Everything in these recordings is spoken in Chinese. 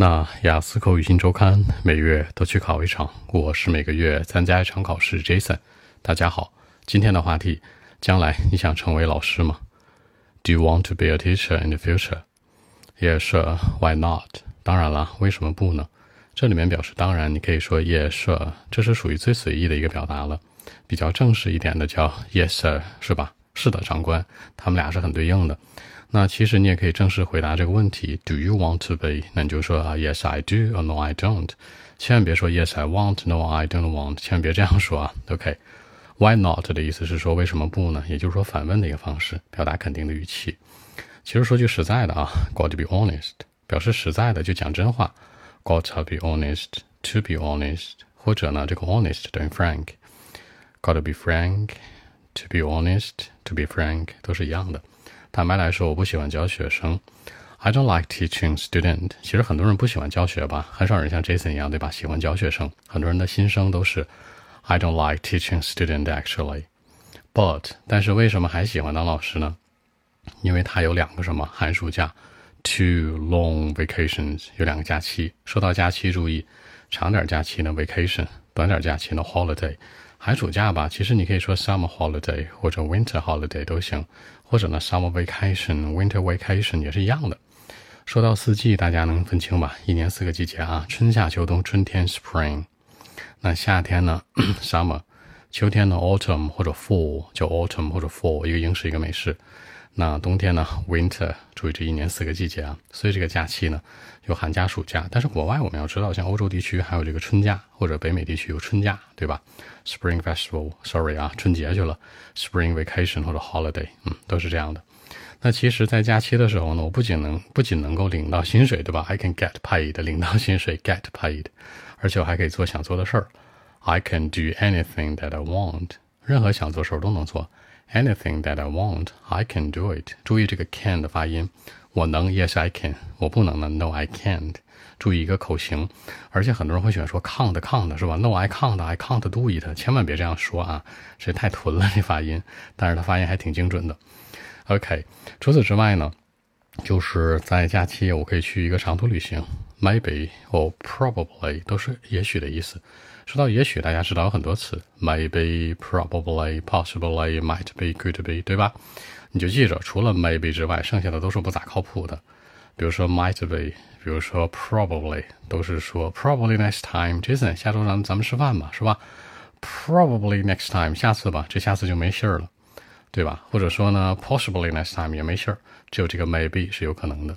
那雅思口语新周刊每月都去考一场，我是每个月参加一场考试。Jason，大家好，今天的话题：将来你想成为老师吗？Do you want to be a teacher in the future? Yes, sir. Why not? 当然了，为什么不呢？这里面表示当然，你可以说 Yes, sir 这是属于最随意的一个表达了。比较正式一点的叫 Yes, sir，是吧？是的，长官。他们俩是很对应的。那其实你也可以正式回答这个问题：Do you want to be？那你就说啊，Yes I do，或 No I don't。千万别说 Yes I want，No I don't want，千万别这样说啊。OK，Why not 的意思是说为什么不呢？也就是说反问的一个方式，表达肯定的语气。其实说句实在的啊，Got to be honest，表示实在的就讲真话。Got to be honest，to be honest，或者呢，这个 honest 等于 frank，Got to be frank，to be honest，to be frank 都是一样的。 坦白来说，我不喜欢教学生。I don't like teaching student。其实很多人不喜欢教学吧，很少人像 Jason 一样，对吧？喜欢教学生。很多人的心声都是 I don't like teaching student actually。But 但是为什么还喜欢当老师呢？因为他有两个什么寒暑假，two long vacations，有两个假期。说到假期，注意长点假期呢 vacation，短点假期呢 holiday。寒暑假吧，其实你可以说 summer holiday 或者 winter holiday 都行，或者呢 summer vacation、winter vacation 也是一样的。说到四季，大家能分清吧？一年四个季节啊，春夏秋冬，春天 spring，那夏天呢 summer，秋天呢 autumn 或者 fall，叫 autumn 或者 fall，一个英式一个美式。那冬天呢？Winter，注意这一年四个季节啊。所以这个假期呢，有寒假、暑假。但是国外我们要知道，像欧洲地区还有这个春假，或者北美地区有春假，对吧？Spring Festival，Sorry 啊，春节去了。Spring Vacation 或者 Holiday，嗯，都是这样的。那其实，在假期的时候呢，我不仅能不仅能够领到薪水，对吧？I can get paid，领到薪水，get paid，而且我还可以做想做的事儿。I can do anything that I want，任何想做事儿都能做。Anything that I want, I can do it. 注意这个 can 的发音，我能，Yes I can。我不能呢，No I can't。注意一个口型，而且很多人会喜欢说 can't can't 是吧？No I can't, I can't do it。千万别这样说啊，这太屯了这发音。但是它发音还挺精准的。OK，除此之外呢，就是在假期我可以去一个长途旅行，maybe or probably 都是也许的意思。说到也许，大家知道有很多词，maybe、probably、possibly、might be、could be，对吧？你就记着，除了 maybe 之外，剩下的都是不咋靠谱的。比如说 might be，比如说 probably，都是说 probably next time。Jason，下周咱咱们吃饭吧，是吧？Probably next time，下次吧，这下次就没信儿了，对吧？或者说呢，possibly next time 也没事儿，只有这个 maybe 是有可能的。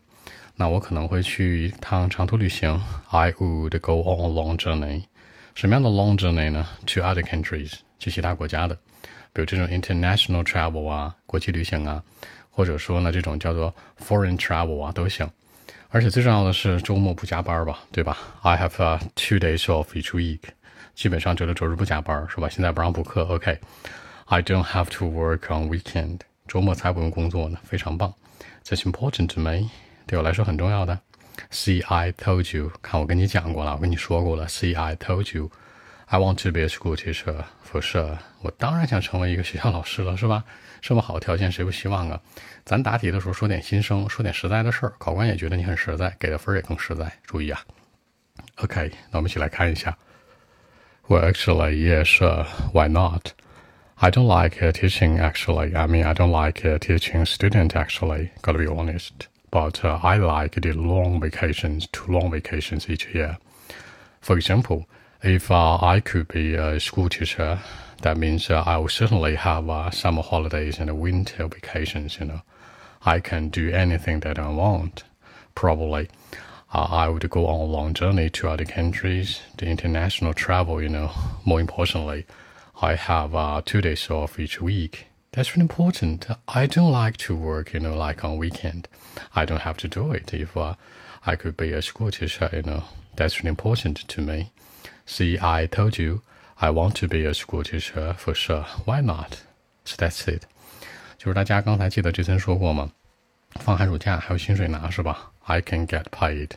那我可能会去一趟长途旅行，I would go on a long journey。什么样的 long journey 呢？To other countries，去其他国家的，比如这种 international travel 啊，国际旅行啊，或者说呢这种叫做 foreign travel 啊都行。而且最重要的是周末不加班吧，对吧？I have a two days off each week，基本上周六周日不加班，是吧？现在不让补课，OK I don't have to work on weekend，周末才不用工作呢，非常棒。That's important to me，对我来说很重要的。See, I told you，看我跟你讲过了，我跟你说过了。See, I told you, I want to be a school teacher for sure。我当然想成为一个学校老师了，是吧？这么好的条件，谁不希望啊？咱答题的时候说点心声，说点实在的事儿，考官也觉得你很实在，给的分儿也更实在。注意啊。OK，那我们一起来看一下。Well, actually, yes. Why not? I don't like teaching. Actually, I mean, I don't like teaching student. Actually, gotta be honest but uh, I like the long vacations, two long vacations each year. For example, if uh, I could be a school teacher, that means uh, I will certainly have uh, summer holidays and winter vacations. You know, I can do anything that I want. Probably, uh, I would go on a long journey to other countries, the international travel. You know, more importantly, I have uh, two days off each week that's really important. I don't like to work, you know, like on weekend. I don't have to do it. If uh, I could be a school teacher, you know, that's really important to me. See, I told you I want to be a school teacher for sure. Why not? So that's it. 就是大家刚才记得之前说过吗？放寒暑假还有薪水拿是吧？I can get paid。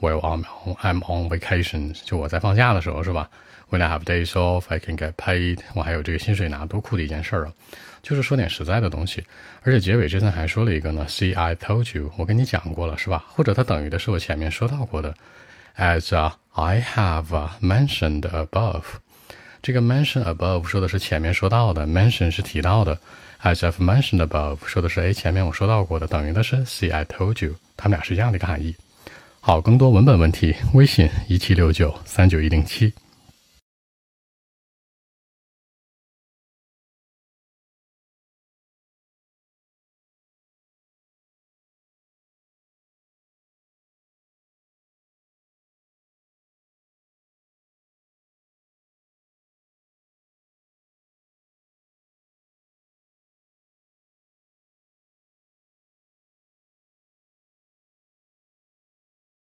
Well, I'm on, I'm on vacation，就我在放假的时候是吧 ？When I have days off, I can get paid。我还有这个薪水拿，多酷的一件事儿啊！就是说点实在的东西。而且结尾这次还说了一个呢，See, I told you，我跟你讲过了是吧？或者它等于的是我前面说到过的，As I have mentioned above。这个 mention above 说的是前面说到的，mention 是提到的，as I've mentioned above 说的是哎前面我说到过的，等于的是 see I told you，它们俩是一样的一个含义。好，更多文本问题，微信一七六九三九一零七。